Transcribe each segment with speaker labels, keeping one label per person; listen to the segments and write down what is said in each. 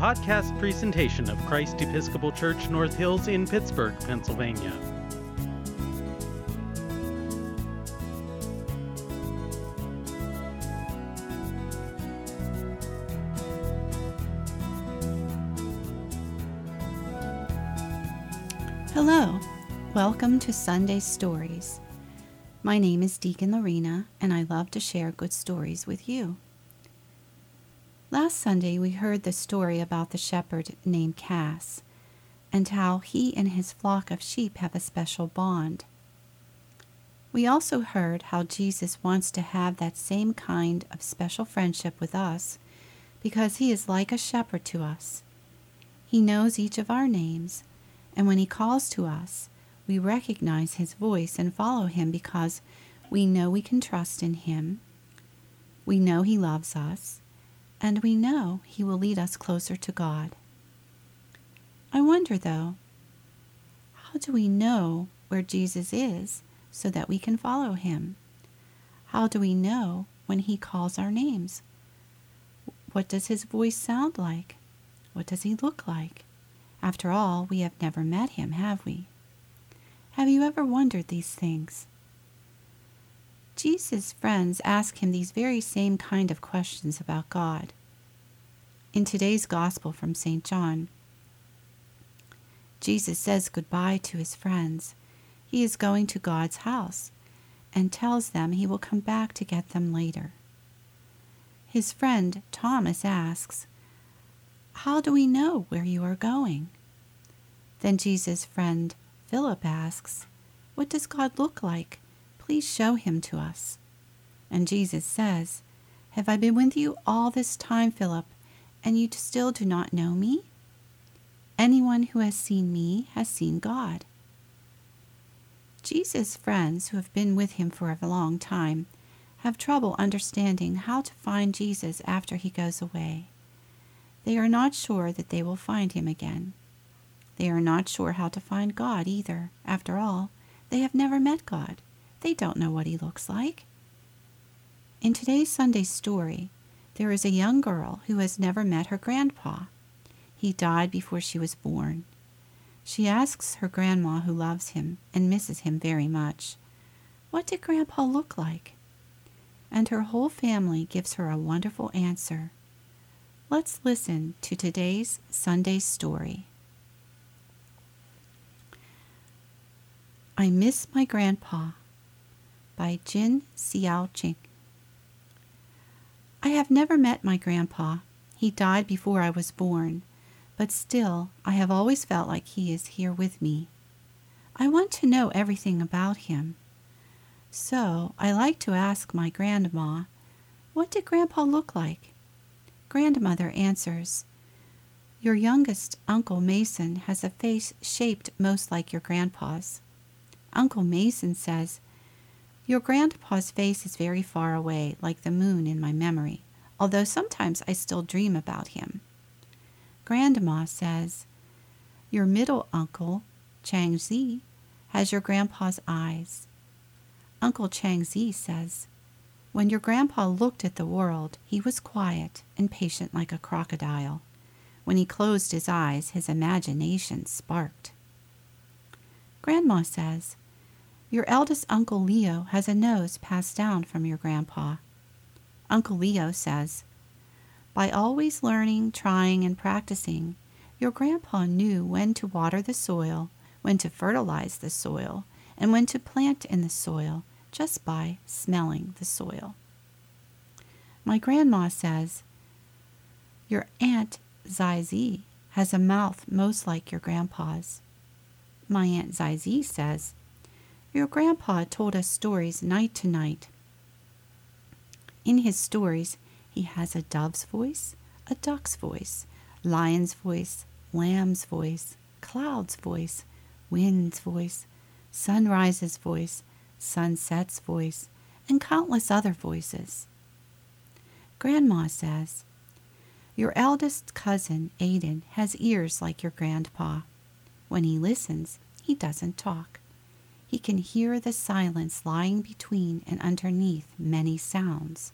Speaker 1: podcast presentation of Christ Episcopal Church North Hills in Pittsburgh, Pennsylvania.
Speaker 2: Hello, welcome to Sunday Stories. My name is Deacon Lorena, and I love to share good stories with you. Last Sunday, we heard the story about the shepherd named Cass and how he and his flock of sheep have a special bond. We also heard how Jesus wants to have that same kind of special friendship with us because he is like a shepherd to us. He knows each of our names, and when he calls to us, we recognize his voice and follow him because we know we can trust in him. We know he loves us and we know He will lead us closer to God. I wonder, though, how do we know where Jesus is so that we can follow Him? How do we know when He calls our names? What does His voice sound like? What does He look like? After all, we have never met Him, have we? Have you ever wondered these things? Jesus' friends ask him these very same kind of questions about God. In today's Gospel from St. John, Jesus says goodbye to his friends. He is going to God's house and tells them he will come back to get them later. His friend Thomas asks, How do we know where you are going? Then Jesus' friend Philip asks, What does God look like? Please show him to us. And Jesus says, Have I been with you all this time, Philip, and you still do not know me? Anyone who has seen me has seen God. Jesus' friends who have been with him for a long time have trouble understanding how to find Jesus after he goes away. They are not sure that they will find him again. They are not sure how to find God either. After all, they have never met God. They don't know what he looks like. In today's Sunday story, there is a young girl who has never met her grandpa. He died before she was born. She asks her grandma, who loves him and misses him very much, What did Grandpa look like? And her whole family gives her a wonderful answer. Let's listen to today's Sunday story. I Miss My Grandpa by Jin Xiaojing. I have never met my grandpa. He died before I was born, but still I have always felt like he is here with me. I want to know everything about him. So I like to ask my grandma, What did Grandpa look like? Grandmother answers, Your youngest Uncle Mason has a face shaped most like your grandpa's. Uncle Mason says, your grandpa's face is very far away, like the moon in my memory, although sometimes I still dream about him. Grandma says, Your middle uncle, Chang Zi, has your grandpa's eyes. Uncle Chang Zi says, When your grandpa looked at the world, he was quiet and patient like a crocodile. When he closed his eyes, his imagination sparked. Grandma says, your eldest Uncle Leo has a nose passed down from your grandpa. Uncle Leo says, By always learning, trying, and practicing, your grandpa knew when to water the soil, when to fertilize the soil, and when to plant in the soil just by smelling the soil. My grandma says, Your Aunt Zizi has a mouth most like your grandpa's. My Aunt Zizi says, your grandpa told us stories night to night. In his stories, he has a dove's voice, a duck's voice, lion's voice, lamb's voice, cloud's voice, wind's voice, sunrise's voice, sunset's voice, and countless other voices. Grandma says, Your eldest cousin, Aiden, has ears like your grandpa. When he listens, he doesn't talk he can hear the silence lying between and underneath many sounds.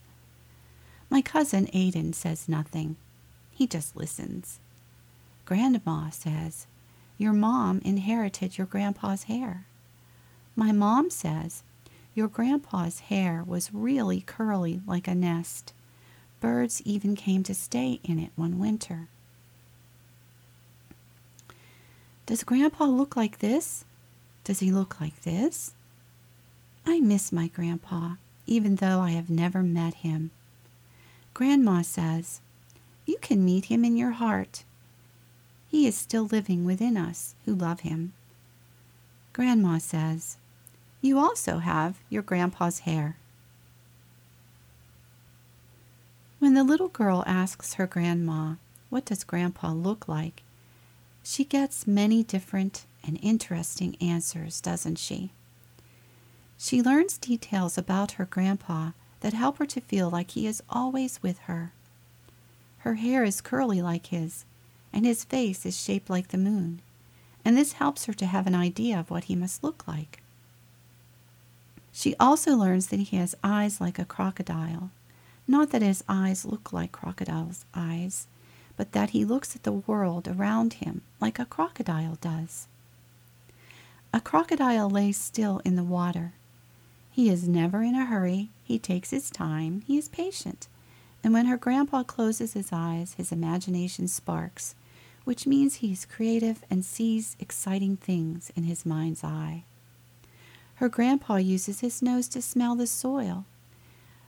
Speaker 2: My cousin Aiden says nothing. He just listens. Grandma says, Your mom inherited your grandpa's hair. My mom says, Your grandpa's hair was really curly like a nest. Birds even came to stay in it one winter. Does Grandpa look like this? Does he look like this? I miss my grandpa, even though I have never met him. Grandma says, You can meet him in your heart. He is still living within us who love him. Grandma says, You also have your grandpa's hair. When the little girl asks her grandma, What does grandpa look like? she gets many different and interesting answers, doesn't she? She learns details about her grandpa that help her to feel like he is always with her. Her hair is curly like his, and his face is shaped like the moon, and this helps her to have an idea of what he must look like. She also learns that he has eyes like a crocodile. Not that his eyes look like crocodile's eyes, but that he looks at the world around him like a crocodile does. A crocodile lays still in the water. He is never in a hurry, he takes his time, he is patient, and when her grandpa closes his eyes, his imagination sparks, which means he is creative and sees exciting things in his mind's eye. Her grandpa uses his nose to smell the soil.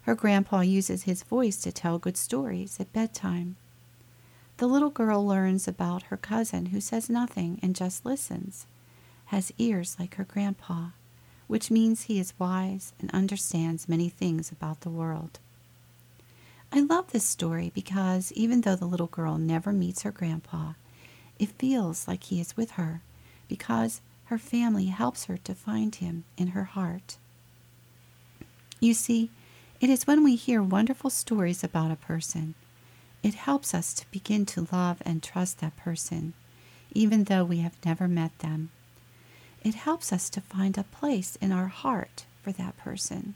Speaker 2: Her grandpa uses his voice to tell good stories at bedtime. The little girl learns about her cousin who says nothing and just listens, has ears like her grandpa, which means he is wise and understands many things about the world. I love this story because even though the little girl never meets her grandpa, it feels like he is with her because her family helps her to find him in her heart. You see, it is when we hear wonderful stories about a person it helps us to begin to love and trust that person, even though we have never met them. It helps us to find a place in our heart for that person.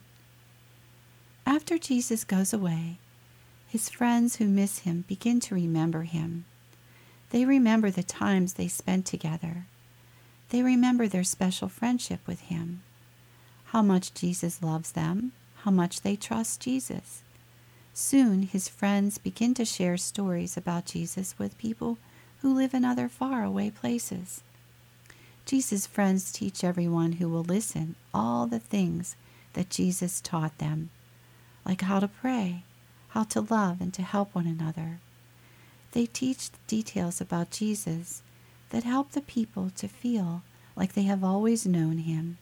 Speaker 2: After Jesus goes away, his friends who miss him begin to remember him. They remember the times they spent together. They remember their special friendship with him, how much Jesus loves them, how much they trust Jesus. Soon his friends begin to share stories about Jesus with people who live in other faraway places. Jesus' friends teach everyone who will listen all the things that Jesus taught them, like how to pray, how to love, and to help one another. They teach details about Jesus that help the people to feel like they have always known him.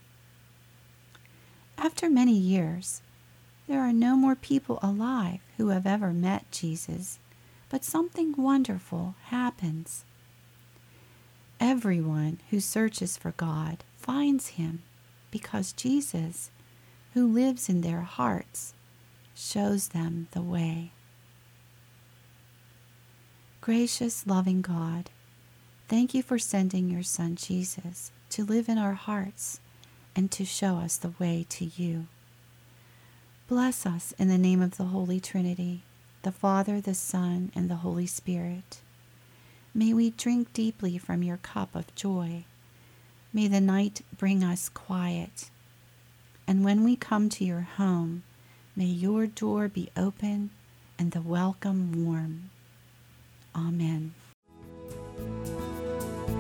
Speaker 2: After many years, there are no more people alive who have ever met Jesus, but something wonderful happens. Everyone who searches for God finds him because Jesus, who lives in their hearts, shows them the way. Gracious, loving God, thank you for sending your Son Jesus to live in our hearts and to show us the way to you. Bless us in the name of the Holy Trinity, the Father, the Son, and the Holy Spirit. May we drink deeply from your cup of joy. May the night bring us quiet. And when we come to your home, may your door be open and the welcome warm. Amen.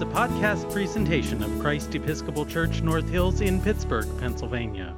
Speaker 1: The podcast presentation of Christ Episcopal Church North Hills in Pittsburgh, Pennsylvania.